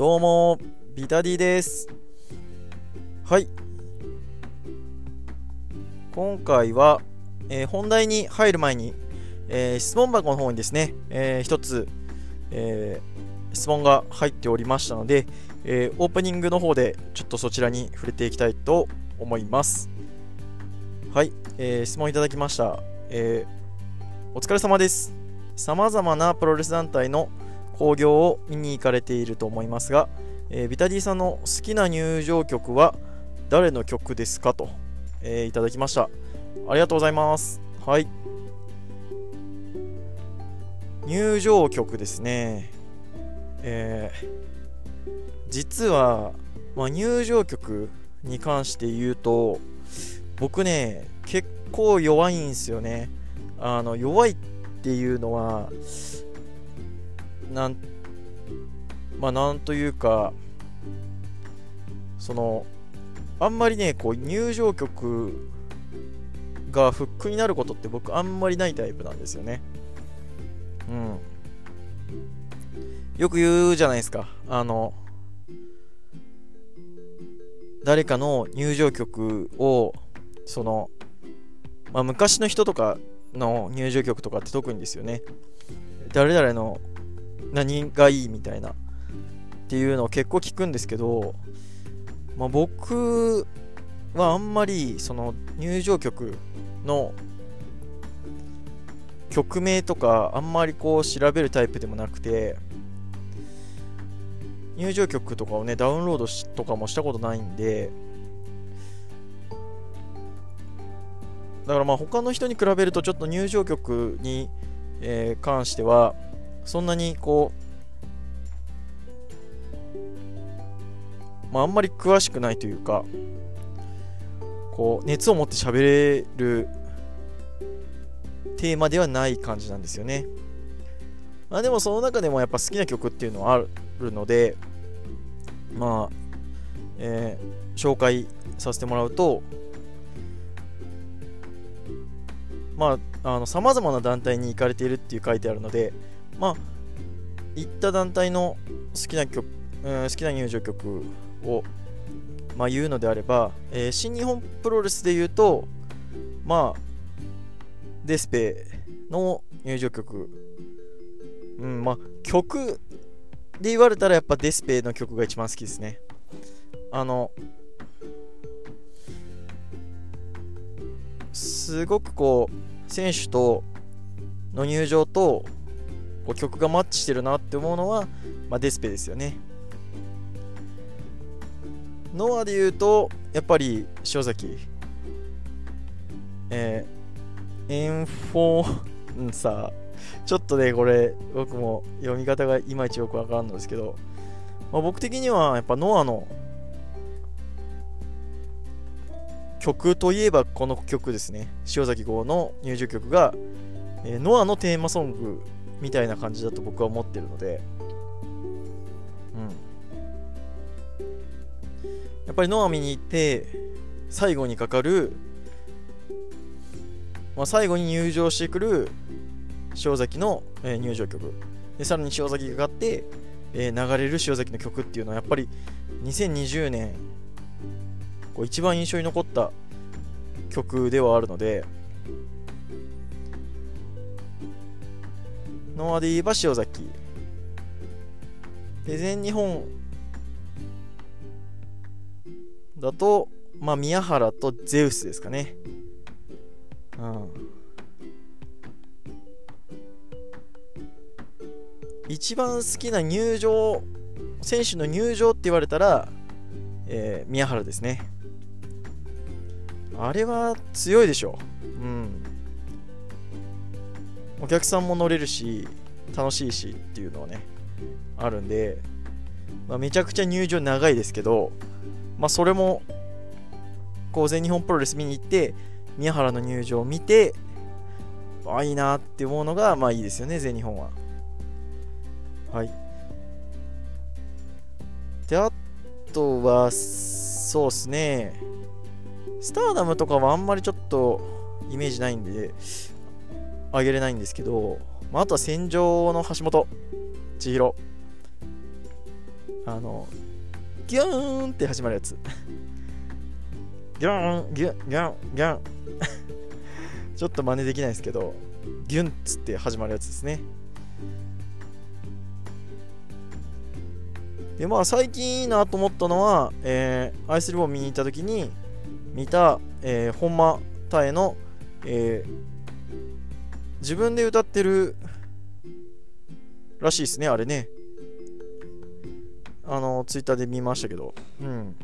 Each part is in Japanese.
どうも、ビタディです。はい。今回は、えー本題に入る前に、えー質問箱の方にですね、えー一つ、えー質問が入っておりましたので、えオープニングの方でちょっとそちらに触れていきたいと思います。はい、えー質問いただきました。えーお疲れ様です。さまざまなプロレス団体の興行を見に行かれていると思いますが、えービタディさんの好きな入場曲は誰の曲ですかと、えーいただきました。ありがとうございます。はい。入場曲ですね。えー実は、まあ、入場曲に関して言うと、僕ね、結構弱いんですよね。あの弱いっていうのは、なんまあなんというかそのあんまりねこう入場曲がフックになることって僕あんまりないタイプなんですよね。うん。よく言うじゃないですか。あの誰かの入場曲をその、まあ、昔の人とかの入場曲とかって特にですよね。誰々の何がいいみたいなっていうのを結構聞くんですけど、まあ、僕はあんまりその入場曲の曲名とかあんまりこう調べるタイプでもなくて入場曲とかをねダウンロードしとかもしたことないんでだからまあ他の人に比べるとちょっと入場曲に、えー関してはそんなにこう、まあ、あんまり詳しくないというかこう熱を持って喋れるテーマではない感じなんですよね。まあ、でもその中でもやっぱ好きな曲っていうのはあるのでまあ、えー紹介させてもらうとまあ、あの様々な団体に行かれているっていう書いてあるので、まあ、行った団体の好きな曲、うん好きな入場曲を、まあ、言うのであれば、えー新日本プロレスで言うと、まあ、デスペの入場曲、うん、まあ、曲で言われたらやっぱデスペの曲が一番好きですね。あの、すごくこう、選手との入場とこう曲がマッチしてるなって思うのは、まあ、デスペですよね。ノアで言うと、やっぱり塩崎。えー、エンフォンサー。ちょっとね、これ、僕も読み方がいまいちよくわかんないんですけど、まあ、僕的にはやっぱノアの曲といえばこの曲ですね。塩崎号の入場曲が、えーノアのテーマソングみたいな感じだと僕は思ってるので、うん。やっぱりノア見に行って、最後にかかる、まあ、最後に入場してくる塩崎の、えー入場曲。で、さらに塩崎がかかって、えー流れる塩崎の曲っていうのはやっぱり2020年こう一番印象に残った曲ではあるのでノアで言えば塩崎。で全日本だとまあ宮原とゼウスですかね。うん。一番好きな入場選手の入場って言われたら、えー宮原ですね。あれは強いでしょう。うん。お客さんも乗れるし楽しいしっていうのはねあるんで、まあ、めちゃくちゃ入場長いですけどまあそれもこう全日本プロレス見に行って宮原の入場を見てああいいなって思うのがまあいいですよね全日本は。はい。であとはそうっすね。スターダムとかはあんまりちょっとイメージないんであげれないんですけど、まあ、あとは戦場の橋本千尋。あのギューンって始まるやつ。ギューンギュンギュンギュン。ちょっと真似できないですけどギュンっつって始まるやつですね。でまあ最近いいなと思ったのは、えー、アイスリボン見に行った時に見た、えー、本間タエの、えー、自分で歌ってるらしいですねあれね。あのツイッターで見ましたけど。うん。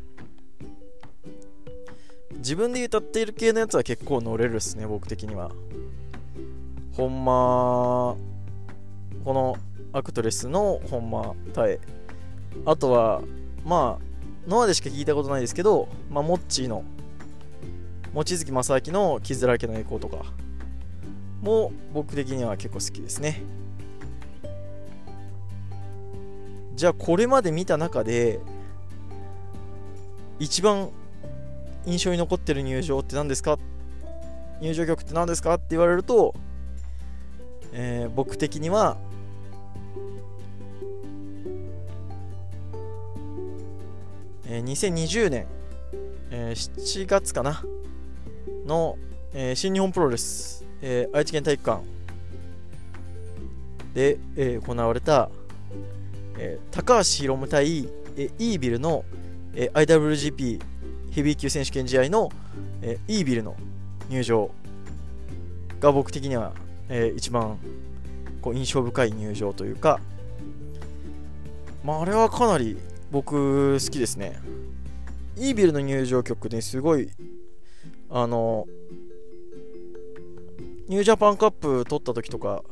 自分で歌っている系のやつは結構乗れるっすね僕的には。ほんまこのアクトレスの本間タエあとは、まあ、ノアでしか聞いたことないですけど、まあ、モッチーの、望月正明の傷だらけの栄光とか。も僕的には結構好きですね。じゃあこれまで見た中で一番印象に残ってる入場って何ですか？入場曲って何ですか？って言われると、えー、僕的にはえー、2020年、えー、7月かな？の、えー、新日本プロレス、えー、愛知県体育館。で、えー、行われた、えー、高橋宏夢対、えー、イービルの、えー、IWGP ヘビー級選手権試合の、えー、イービルの入場が僕的には、えー、一番こう印象深い入場というか、まあ、あれはかなり僕好きですね。イービルの入場曲ねすごいあのニュージャパンカップ取った時とか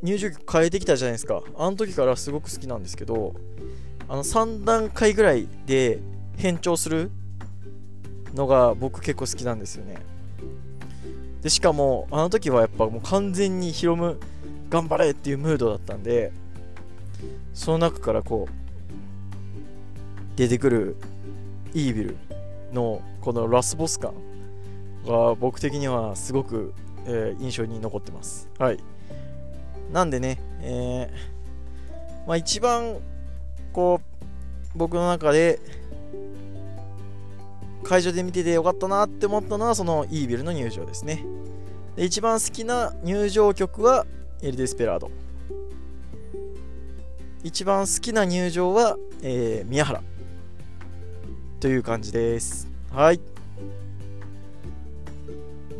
入場曲変えてきたじゃないですか。あの時からすごく好きなんですけどあの3段階ぐらいで変調するのが僕結構好きなんですよね。でしかもあの時はやっぱもう完全にヒロム頑張れっていうムードだったんでその中からこう出てくるイービルのこのラスボス感が僕的にはすごく、えー、印象に残ってます。はい。なんでね、えー、まあ一番こう僕の中で会場で見ててよかったなって思ったのはそのイービルの入場ですね。で一番好きな入場曲はエル・デスペラード。一番好きな入場は、えー、宮原。という感じです。はい。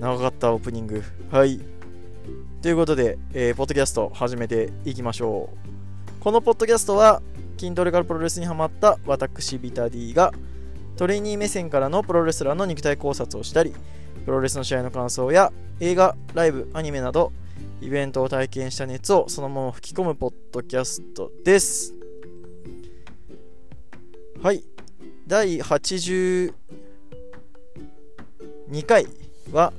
長かったオープニングはいということで、えー、ポッドキャスト始めていきましょうこのポッドキャストは筋トレからプロレスにハマった私ビタディがトレーニー目線からのプロレスラーの肉体考察をしたりプロレスの試合の感想や映画、ライブ、アニメなどイベントを体験した熱をそのまま吹き込むポッドキャストです。はい。第82回は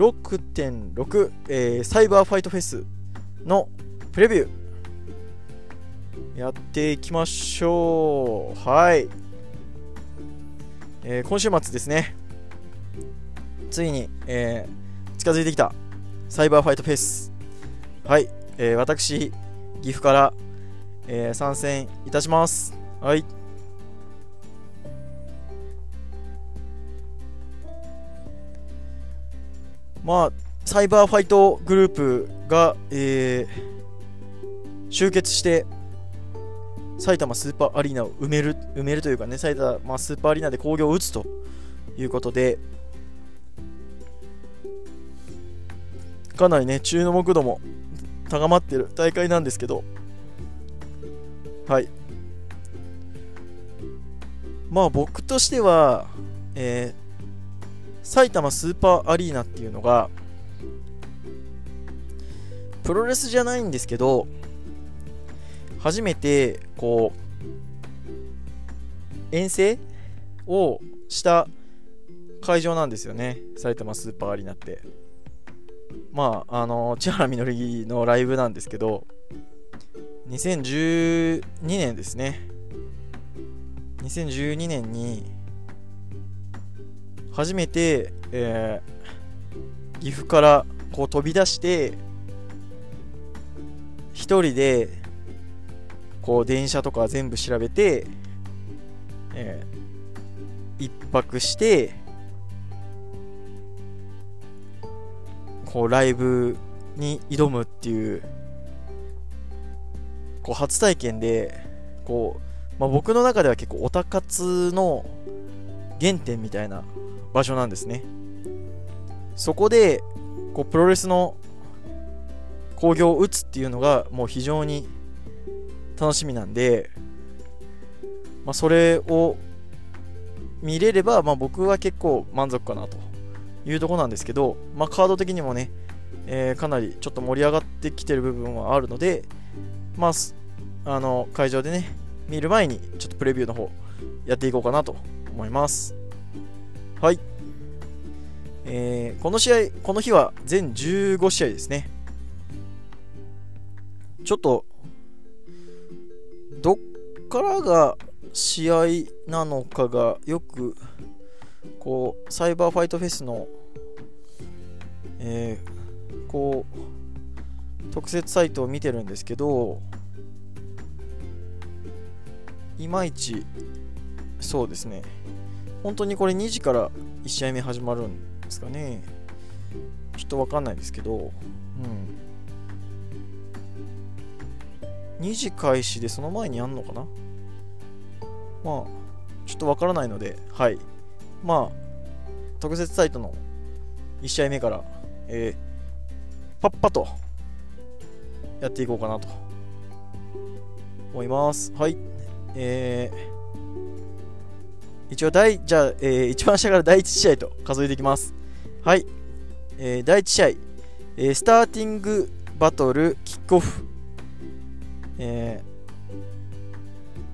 6.6、えー、サイバーファイトフェスのプレビューやっていきましょう。はい。えー、今週末ですね。ついに、えー、近づいてきたサイバーファイトフェス。はい、えー、私、岐阜から、え、参戦いたします。はい。まあ、サイバーファイトグループが、えー、集結して、埼玉スーパーアリーナを埋める、埋めるというかね、埼玉スーパーアリーナで興行を打つということで、かなりね、注目度も高まってる大会なんですけど、はい。まあ僕としては、えー、埼玉スーパーアリーナっていうのが、プロレスじゃないんですけど、初めて、こう、遠征をした会場なんですよね。埼玉スーパーアリーナって。まあ、あの、千原みのりのライブなんですけど、2012年ですね。2012年に、初めて、えー、岐阜からこう飛び出して、一人でこう電車とか全部調べて、えー、一泊してこうライブに挑むっていうこう初体験でこう、まあ、僕の中では結構オタ活の原点みたいな場所なんですね。そこでこうプロレスの興行を打つっていうのがもう非常に楽しみなんで、まあ、それを見れれば、まあ、僕は結構満足かなというとこなんですけど、まあ、カード的にもね、えー、かなりちょっと盛り上がってきてる部分はあるので、まあ、あの会場でね見る前にちょっとプレビューの方やっていこうかなと思います。はい、えー、この試合この日は全15試合ですね。ちょっとどっからが試合なのかがよくこうサイバーファイトフェスのえー、こう特設サイトを見てるんですけどいまいちそうですね。本当にこれ2時から1試合目始まるんですかね。ちょっとわかんないですけど。うん。2時開始でその前にやんのかな。まあちょっとわからないので。はい。まあ特設サイトの1試合目からえー、パッパとやっていこうかなと思います。はい。えー、一応第、じゃあ、えー、一番下から第1試合と数えていきます。はい。えー、第1試合、えー、スターティングバトルキックオフ。え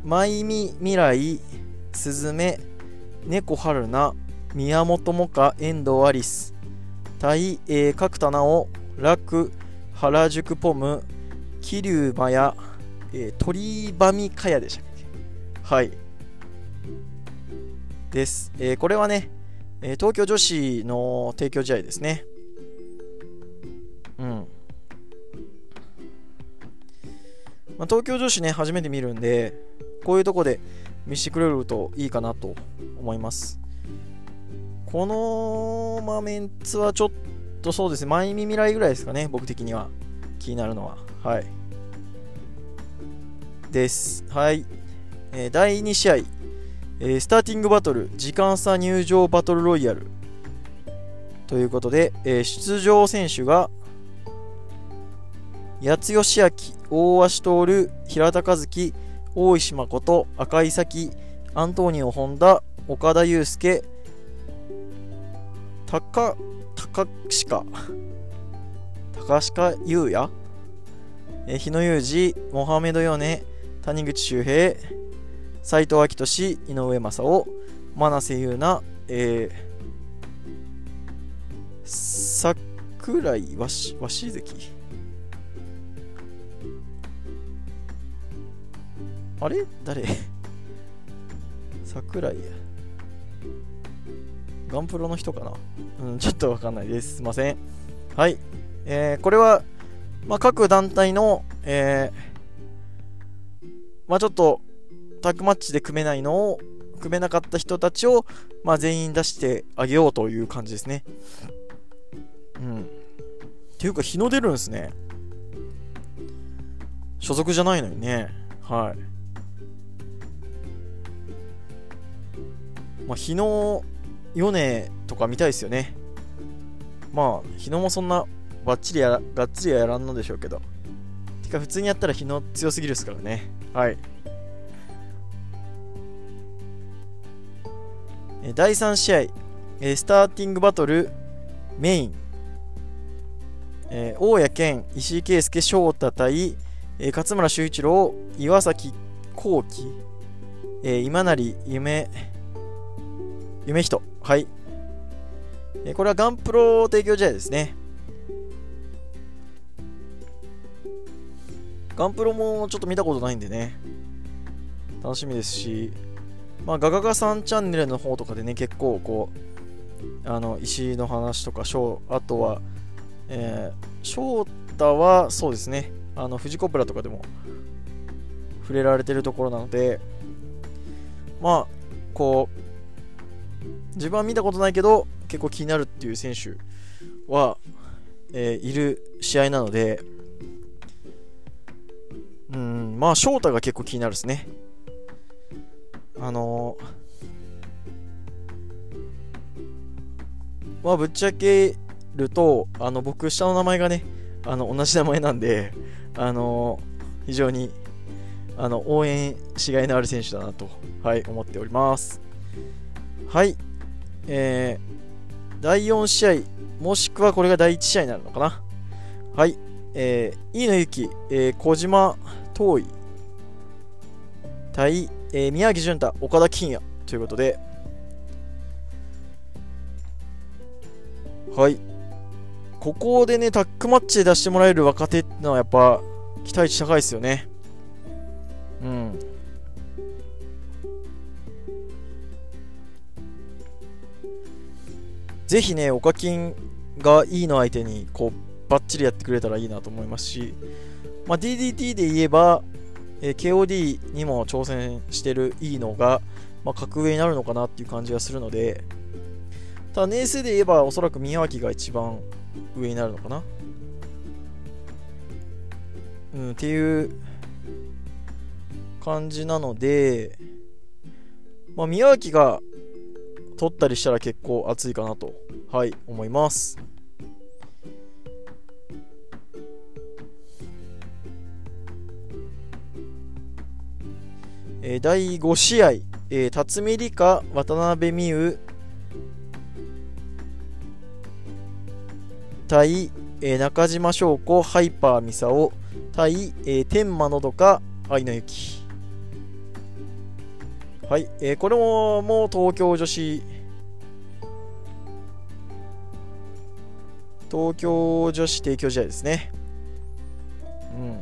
ー、まいみ未来、すずめ、猫春菜、宮本萌歌、遠藤アリス、対、えー、角田直、楽、原宿ポム、桐生麻也、えー、鳥羽美香也でしたっけ？はいです、えー、これはね、えー、東京女子の提供試合ですね。うん、まあ、東京女子ね初めて見るんでこういうとこで見せてくれるといいかなと思います。この、まあ、メンツはちょっとそうですね前耳未来ぐらいですかね僕的には。気になるのは。はい。です。はい。えー、第2試合、えー、スターティングバトル時間差入場バトルロイヤル。ということで、えー、出場選手が八津義明、大足徹、平田和樹、大石誠、赤井咲、アントニオ本田、岡田祐介、高、高鹿、高鹿優也、え日野裕二、モハメドヨネ、谷口周平、斎藤明俊、井上正雄、真瀬優奈、えー、桜井鷲関。あれ？誰？桜井ガンプロの人かな？うん、ちょっとわかんないです。すいません。はい。えー、これは、まあ、各団体の、えー、まあ、ちょっと、タッグマッチで組めないのを、組めなかった人たちを、まあ、全員出してあげようという感じですね。うん。っていうか、日の出るんですね。所属じゃないのにね。はい。まあ、日の米とか見たいですよね。まあ、日野もそんなバッチリやら、がっつりはやらんのでしょうけど。てか、普通にやったら日野強すぎるですからね。はい。第3試合、スターティングバトルメイン、えー、大谷健、石井圭介、翔太対、えー、勝村修一郎、岩崎幸喜、えー、今成夢、夢人、はい。えー、これはガンプロ提供試合ですね。ガンプロもちょっと見たことないんでね、楽しみですし、まあ、ガガガさんチャンネルの方とかでね、結構こう、あの、石井の話とか、あとは、えー、翔太はそうですね、あの、フジコプラとかでも触れられてるところなので、まあ、こう、自分は見たことないけど、結構気になるっていう選手は、えー、いる試合なので、うん、まあ、翔太が結構気になるですね。あの、まあ、ぶっちゃけると、あの、僕、下の名前がね、あの、同じ名前なんで、あの、非常に、あの、応援しがいのある選手だなと、はい、思っております。はい、えー、第4試合、もしくはこれが第1試合になるのかな。はい、えー、飯野由紀、えー、小島遠い対、えー、宮城潤太、岡田金也ということで、はい。ここでね、タックマッチで出してもらえる若手ってのはやっぱ期待値高いですよね。うん。ぜひね、オカキンがいいの相手に、こう、バッチリやってくれたらいいなと思いますし、まあ、DDT で言えば、えー、KOD にも挑戦してるいいのが、まあ、格上になるのかなっていう感じがするので、ただ年数で言えばおそらく宮脇が一番上になるのかな。うん、っていう感じなので、まあ、宮脇が取ったりしたら結構熱いかなと、はい、思います。えー、第5試合、えー、辰巳梨花、渡辺美優対、えー、中島翔子、ハイパーミサオ対、えー、天満のどか、愛の雪。はい、えー、これももう東京女子東京女子提供試合ですね。うん。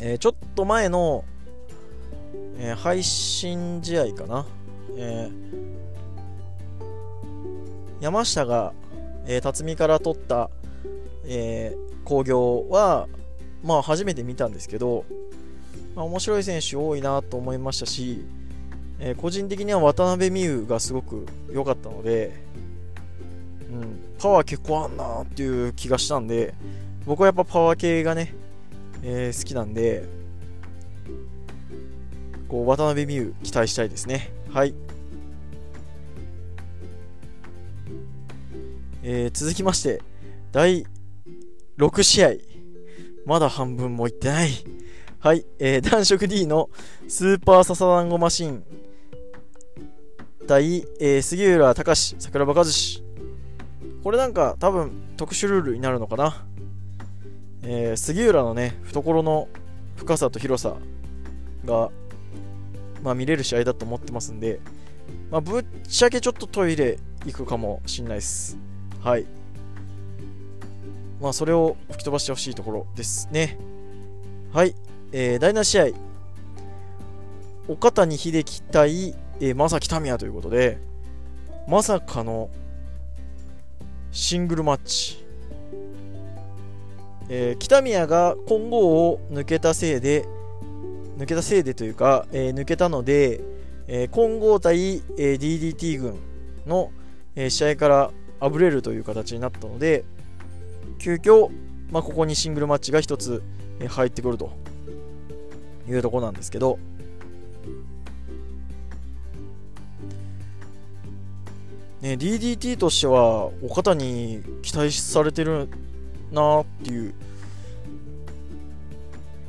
えー、ちょっと前のえー、配信試合かな、えー、山下が、えー、辰巳から取った、えー、工業は、まあ、初めて見たんですけど、まあ、面白い選手多いなと思いましたし、えー、個人的には渡辺美優がすごく良かったので、うん、パワー結構あんなっていう気がしたんで、僕はやっぱパワー系がね、えー、好きなんで、こう渡辺美優期待したいですね。はい。えー、続きまして、第6試合。まだ半分もいってない。はい、えー、男色 D のスーパーササダンゴマシン対、えー、杉浦隆桜庭和志。これなんか多分特殊ルールになるのかな。えー、杉浦のね、懐の深さと広さがまあ、見れる試合だと思ってますんで、まあ、ぶっちゃけちょっとトイレ行くかもしんないです。はい。まあ、それを吹き飛ばしてほしいところですね。はい。えー、第7試合。岡谷秀樹対、えー、正木民也ということで、まさかのシングルマッチ。えー、北宮が混合を抜けたせいで、抜けたせいでというか、えー、抜けたので、えー、混合対、えー、DDT 軍の、え試合からあぶれるという形になったので、急遽、まあ、ここにシングルマッチが1つ、え入ってくるというとこなんですけど、ね、DDT としては、岡田に期待されてるなっていう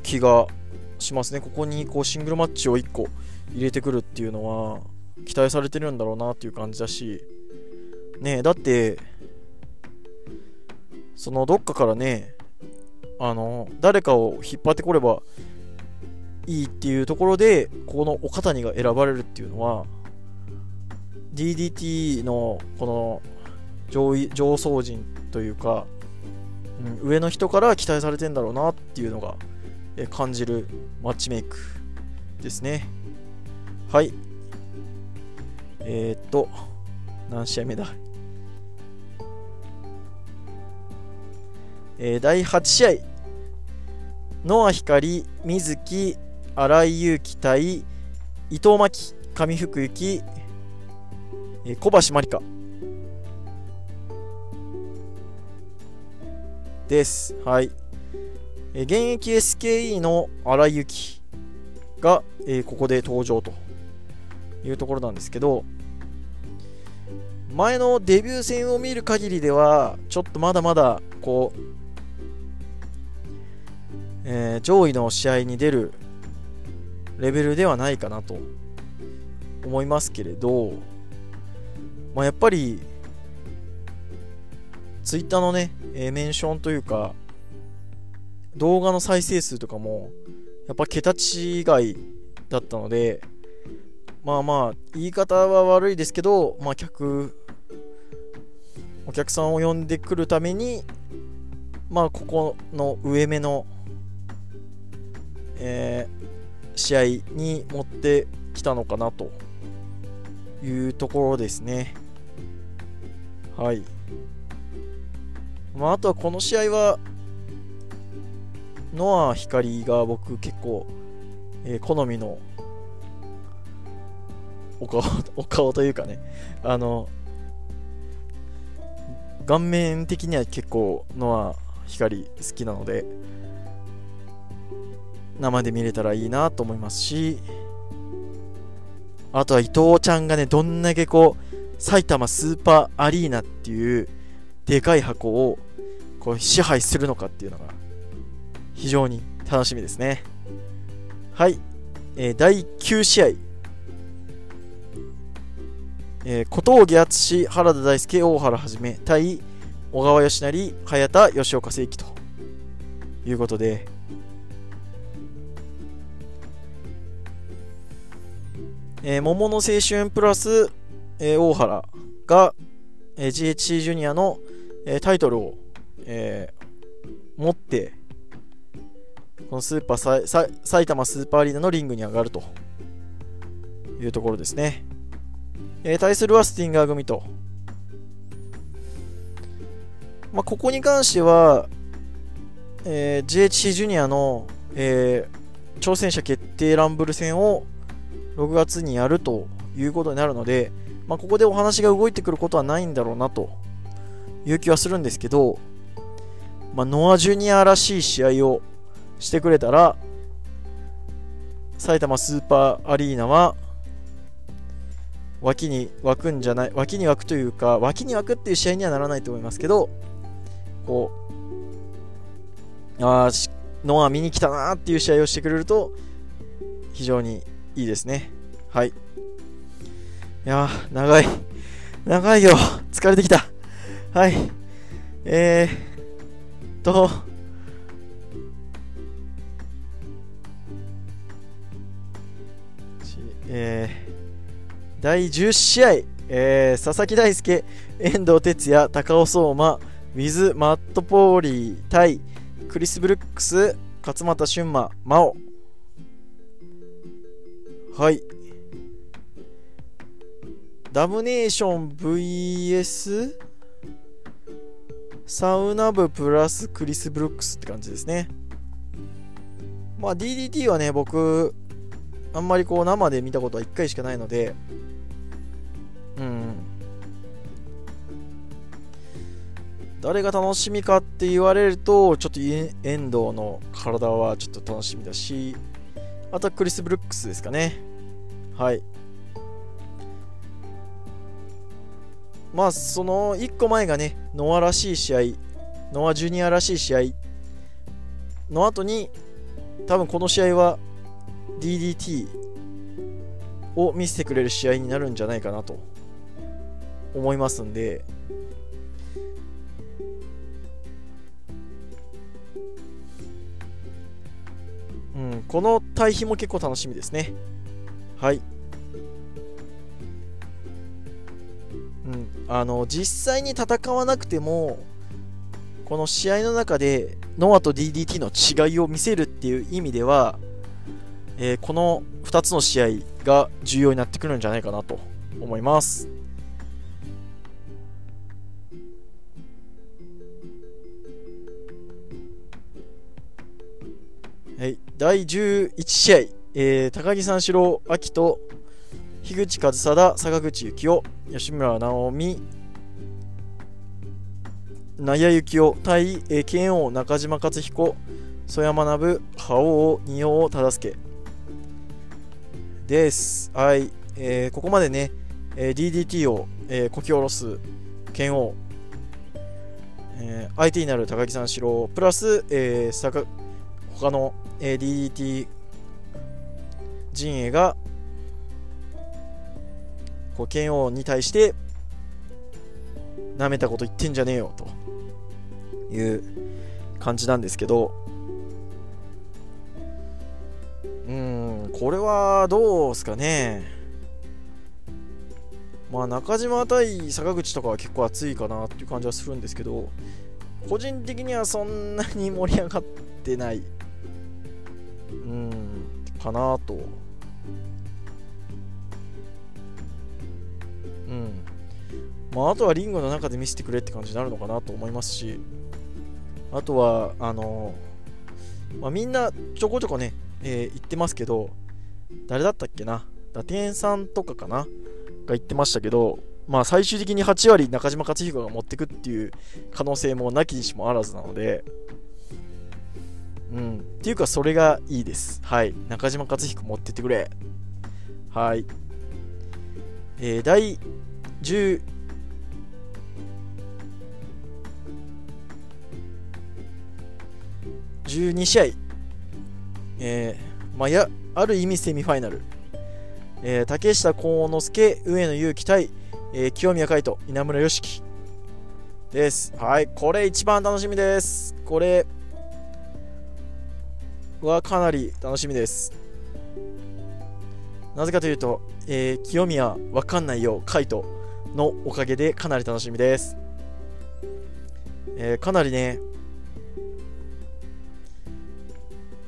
気がしますね。ここにこうシングルマッチを1個入れてくるっていうのは期待されてるんだろうなっていう感じだし、ねだって、そのどっかからね、あの、誰かを引っ張ってこればいいっていうところで、この岡谷が選ばれるっていうのは、DDT のこの上位上層陣というか、うん、上の人から期待されてんだろうなっていうのが感じるマッチメイクですね。はい。えー、っと、何試合目だ？えー、第8試合、野ア光水木新井祐希対伊藤真希上福幸、えー、小橋真理香ですはい現役 SKE の荒井由紀が、え、ここで登場というところなんですけど前のデビュー戦を見る限りではちょっとまだまだこう、えー、上位の試合に出るレベルではないかなと思いますけれど、まあ、やっぱりツイッターのね、えー、メンションというか動画の再生数とかもやっぱ桁違いだったのでまあまあ言い方は悪いですけどまあ客お客さんを呼んでくるためにまあここの上目のえー、試合に持ってきたのかなというところですね。はい。まああとはこの試合はノア光が僕結構、えー、好みのお顔お顔というかねあの顔面的には結構ノア光好きなので生で見れたらいいなと思いますしあとは伊藤ちゃんがねどんだけこう埼玉スーパーアリーナっていうでかい箱をこう支配するのかっていうのが非常に楽しみですね。はい、えー、第9試合、えー、小峠敦原田大輔、大原はじめ対小川義成、早田吉岡聖輝ということで、えー、桃の青春プラス、えー、大原が、えー、GHC ジュニアの、えー、タイトルを、えー、持ってこのスーパーさ埼玉スーパーアリーナのリングに上がるというところですね。えー、対するはスティンガー組と。まあ、ここに関しては、えー、GHC ジュニアの、えー、挑戦者決定ランブル戦を6月にやるということになるので、まあ、ここでお話が動いてくることはないんだろうなという気はするんですけど、まあ、ノア・ジュニアらしい試合をしてくれたら埼玉スーパーアリーナは脇に湧くんじゃない脇に湧くというか脇に湧くっていう試合にはならないと思いますけどこうああノア見に来たなっていう試合をしてくれると非常にいいですね。はい。いや長い長いよ。疲れてきた。はい。えー、とえー、第10試合、えー、佐々木大輔、遠藤哲也、高尾相馬、ウィズ・マット・ポーリー対クリス・ブルックス、勝俣俊馬、真央。はい。ダブネーション VS サウナ部プラスクリス・ブルックスって感じですね。まあ DDT はね、僕、あんまりこう生で見たことは1回しかないので、うん。誰が楽しみかって言われると、ちょっと遠藤の体はちょっと楽しみだし、あとはクリス・ブルックスですかね。はい。まあ、その1個前がね、ノアらしい試合、ノア・ジュニアらしい試合の後に、多分この試合は DDT を見せてくれる試合になるんじゃないかなと思いますんで、うん、この対比も結構楽しみですね。はい。うん、あの実際に戦わなくてもこの試合の中でノアと DDT の違いを見せるっていう意味ではえー、この2つの試合が重要になってくるんじゃないかなと思います。はい、第11試合、えー、高木三四郎、秋と樋口和貞、坂口幸雄、吉村直美、納谷幸雄対、えー、剣王中島克彦、曽山学、覇王、仁王忠介です。はい、えー、ここまでね、えー、DDT を、えー、こき下ろす剣王、えー、相手になる高木三四郎、プラス、えー、他の、えー、DDT 陣営がこう剣王に対してなめたこと言ってんじゃねえよという感じなんですけどこれはどうですかね。まあ中島対坂口とかは結構熱いかなっていう感じはするんですけど個人的にはそんなに盛り上がってないうんかなと。うん。まあ、あとはリングの中で見せてくれって感じになるのかなと思いますしあとはあのまあ、みんなちょこちょこね、えー、言ってますけど誰だったっけな？打点さんとかかな？が言ってましたけどまあ最終的に8割中島克彦が持ってくっていう可能性もなきにしもあらずなのでうん。っていうか、それがいいです。はい。中島克彦持ってってくれ。はい。えー、第10、12試合、えー、まあ、や、ある意味セミファイナル。えー、竹下幸之助、上野祐希対、えー、清宮海斗、稲村良樹です。はい、これ一番楽しみです。これ、はかなり楽しみです。なぜかというと、えー、清宮わかんないよ、カイトのおかげでかなり楽しみです。えー、かなりね、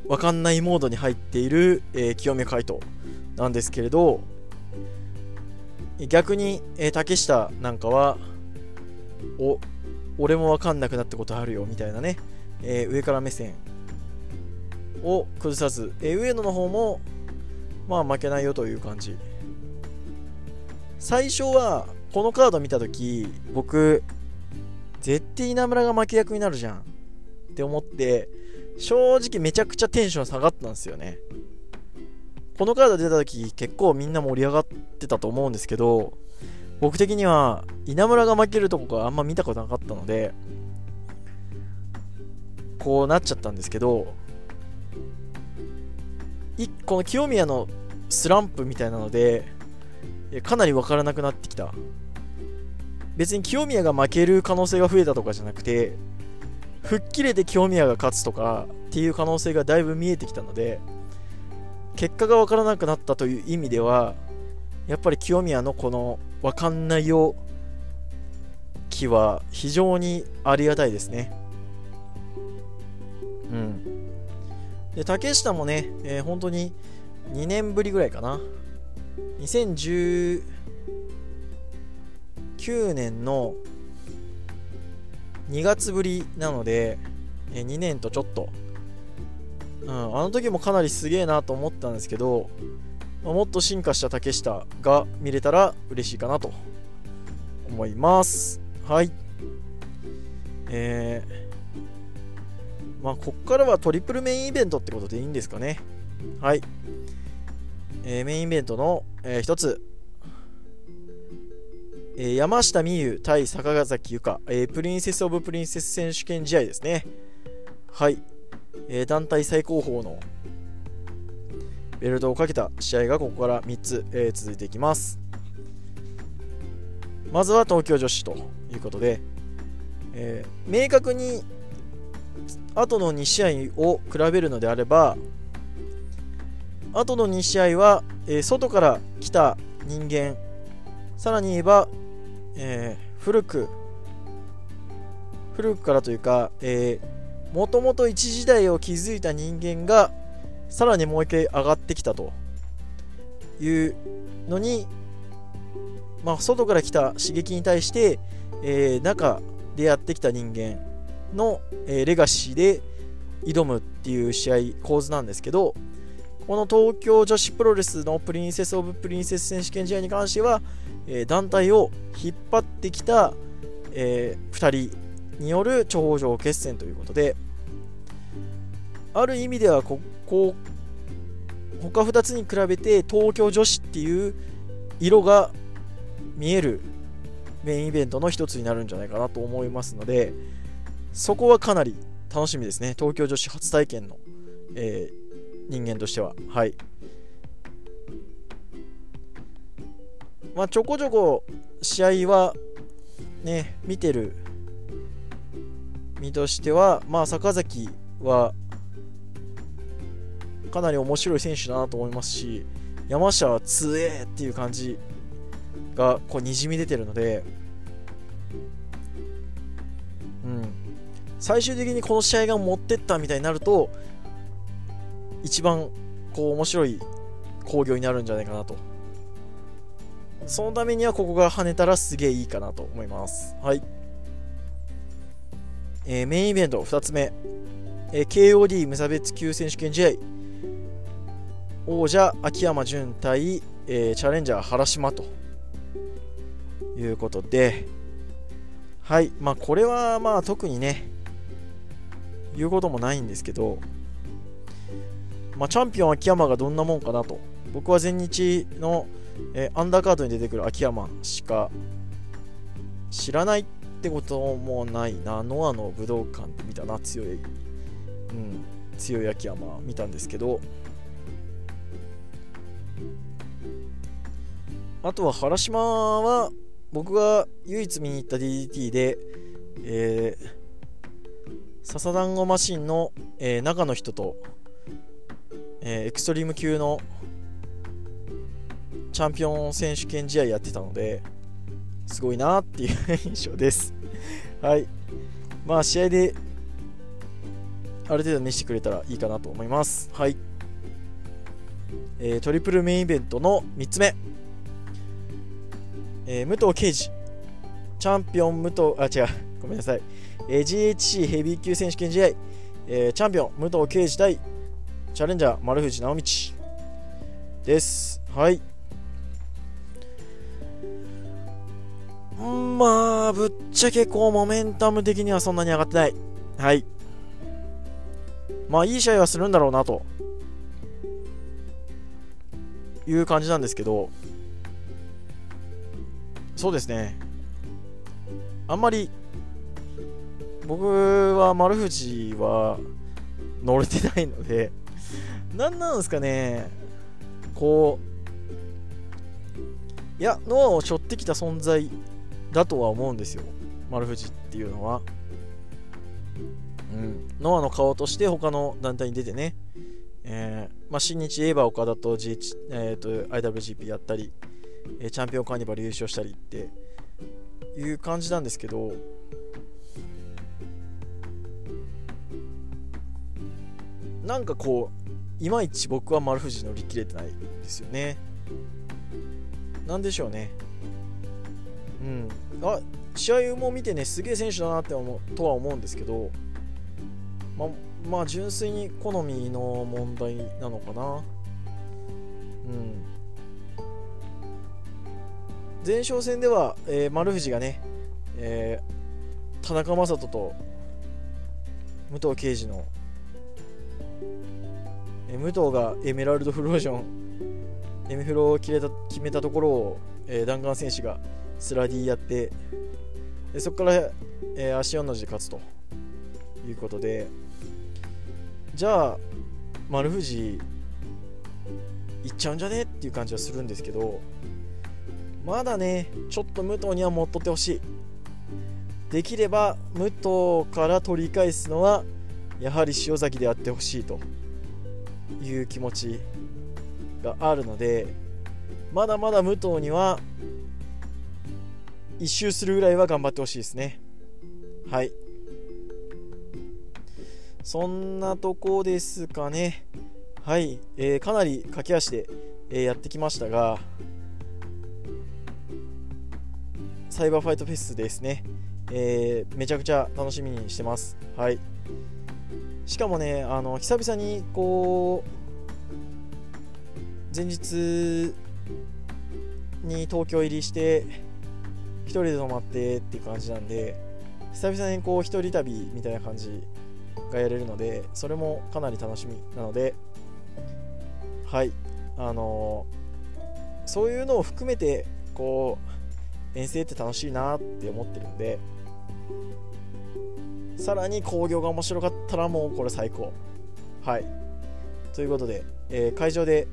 わかんないモードに入っている、えー、清宮海斗なんですけれど、逆に、えー、竹下なんかは、お、俺もわかんなくなったことあるよ、みたいなね、えー、上から目線を崩さず、えー、上野の方も、まあ負けないよという感じ。最初は、このカード見たとき、僕、絶対稲村が負け役になるじゃんって思って、正直めちゃくちゃテンション下がったんですよね。このカード出た時結構みんな盛り上がってたと思うんですけど、僕的には稲村が負けるとこがあんま見たことなかったので、こうなっちゃったんですけど、この清宮のスランプみたいなのでかなり分からなくなってきた別に清宮が負ける可能性が増えたとかじゃなくて吹っ切れて清宮が勝つとかっていう可能性がだいぶ見えてきたので結果が分からなくなったという意味ではやっぱり清宮のこの分かんないよ気は非常にありがたいですねうんで竹下もね、えー、本当に2年ぶりぐらいかな。2019年の2月ぶりなので、え、2年とちょっと、うん、あの時もかなりすげえなと思ったんですけど、ま、もっと進化した竹下が見れたら嬉しいかなと思います。はい。えーまあ、こっからはトリプルメインイベントってことでいいんですかね。はい。えー、メインイベントの、えー、一つ、えー、山下美優対坂崎由香、えー、プリンセス・オブ・プリンセス選手権試合ですね。はい。えー、団体最高峰のベルトをかけた試合がここから3つ、えー、続いていきます。まずは東京女子ということで、えー、明確に後の2試合を比べるのであれば後の2試合は、えー、外から来た人間さらに言えば、えー、古く古くからというか、えー、もともと一時代を築いた人間がさらにもう一回上がってきたというのに、まあ、外から来た刺激に対して、えー、中でやってきた人間の、えー、レガシーで挑むっていう試合構図なんですけどこの東京女子プロレスのプリンセス・オブ・プリンセス選手権試合に関しては、え、団体を引っ張ってきた、え、2人による頂上決戦ということである意味ではここ他2つに比べて東京女子っていう色が見えるメインイベントの一つになるんじゃないかなと思いますのでそこはかなり楽しみですね。東京女子初体験の、えー、人間としては。はい。まあちょこちょこ試合はね見てる身としてはまあ坂崎はかなり面白い選手だなと思いますし山下は強えっていう感じがこうにじみ出てるので、うん、最終的にこの試合が持ってったみたいになると一番こう面白い興行になるんじゃないかなとそのためにはここが跳ねたらすげえいいかなと思います。はい。えー、メインイベント2つ目、えー、KOD 無差別級選手権試合。王者秋山純対、えー、チャレンジャー原島ということで、はい、まあ、これはまあ特にね、言うこともないんですけど、まあ、チャンピオン秋山がどんなもんかなと、僕は全日の、えー、アンダーカードに出てくる秋山しか知らないってこともないな、ノアの武道館見たな、強い、うん、強い秋山見たんですけど、あとは原島は僕が唯一見に行った DDT で、えー、笹団子マシンの、えー、中の人と、えー、エクストリーム級のチャンピオン選手権試合やってたのですごいなっていう印象です。はい。まあ試合である程度見せてくれたらいいかなと思います。はい、えー、トリプルメインイベントの3つ目。えー、武藤敬司、チャンピオン武藤、あ、違う、ごめんなさい、えー、GHC ヘビー級選手権試合、えー、チャンピオン武藤敬司対チャレンジャー丸藤直道です。はい。まあ、ぶっちゃけこう、モメンタム的にはそんなに上がってない。はい。まあ、いい試合はするんだろうな、という感じなんですけど、そうですね。あんまり、僕は丸藤は乗れてないので、何なんですかね、こう、いや、ノアを背負ってきた存在だとは思うんですよ、丸藤っていうのは。うん、ノアの顔として他の団体に出てね、えーまあ、新日エーバー岡田と,、GH えーと IWGP やったり、えチャンピオンカーニバル優勝したりっていう感じなんですけどなんかこういまいち僕は丸藤乗り切れてないですよね。なんでしょうね。うん。あ試合も見てねすげえ選手だなって思うとは思うんですけどままあ純粋に好みの問題なのかな。うん。前哨戦では、えー、丸藤がね、えー、田中将人と武藤敬司の、えー、武藤がエメラルドフロージョンエメフローを決めた決めたところを、えー、弾丸選手がスラディやってでそこから、えー、足4の字で勝つと。いうことで。じゃあ丸藤いっちゃうんじゃね？っていう感じはするんですけど。まだねちょっと武藤には持っとってほしい。できれば武藤から取り返すのはやはり塩崎であってほしいと。いう気持ちがあるので。まだまだ武藤には一周するぐらいは頑張ってほしいですね。はい。そんなとこですかね。はい、えー、かなり駆け足で、えー、やってきましたがサイバーファイトフェスですね、えー、めちゃくちゃ楽しみにしてます。はい。しかもねあの久々にこう前日に東京入りして1人で泊まってっていう感じなんで久々にこう一人旅みたいな感じがやれるのでそれもかなり楽しみなのではい。あのー、そういうのを含めてこう遠征って楽しいなって思ってるんでさらに興行が面白かったらもうこれ最高。はい。ということで、えー、会場で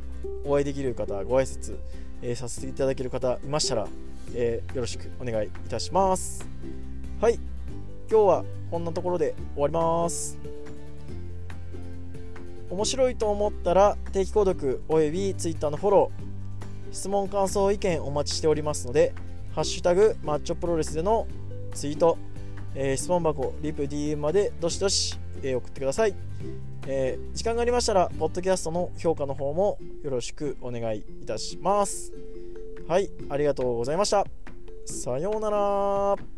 お会いできる方ご挨拶、えー、させていただける方いましたら、えよろしくお願いいたします。はい。今日はこんなところで終わります。面白いと思ったら定期購読および Twitter のフォロー質問感想意見お待ちしておりますのでハッシュタグマッチョプロレスでのツイート、えー、質問箱リプ DM までどしどし、えー、送ってください、えー、時間がありましたらポッドキャストの評価の方もよろしくお願いいたします。はいありがとうございました。さようなら。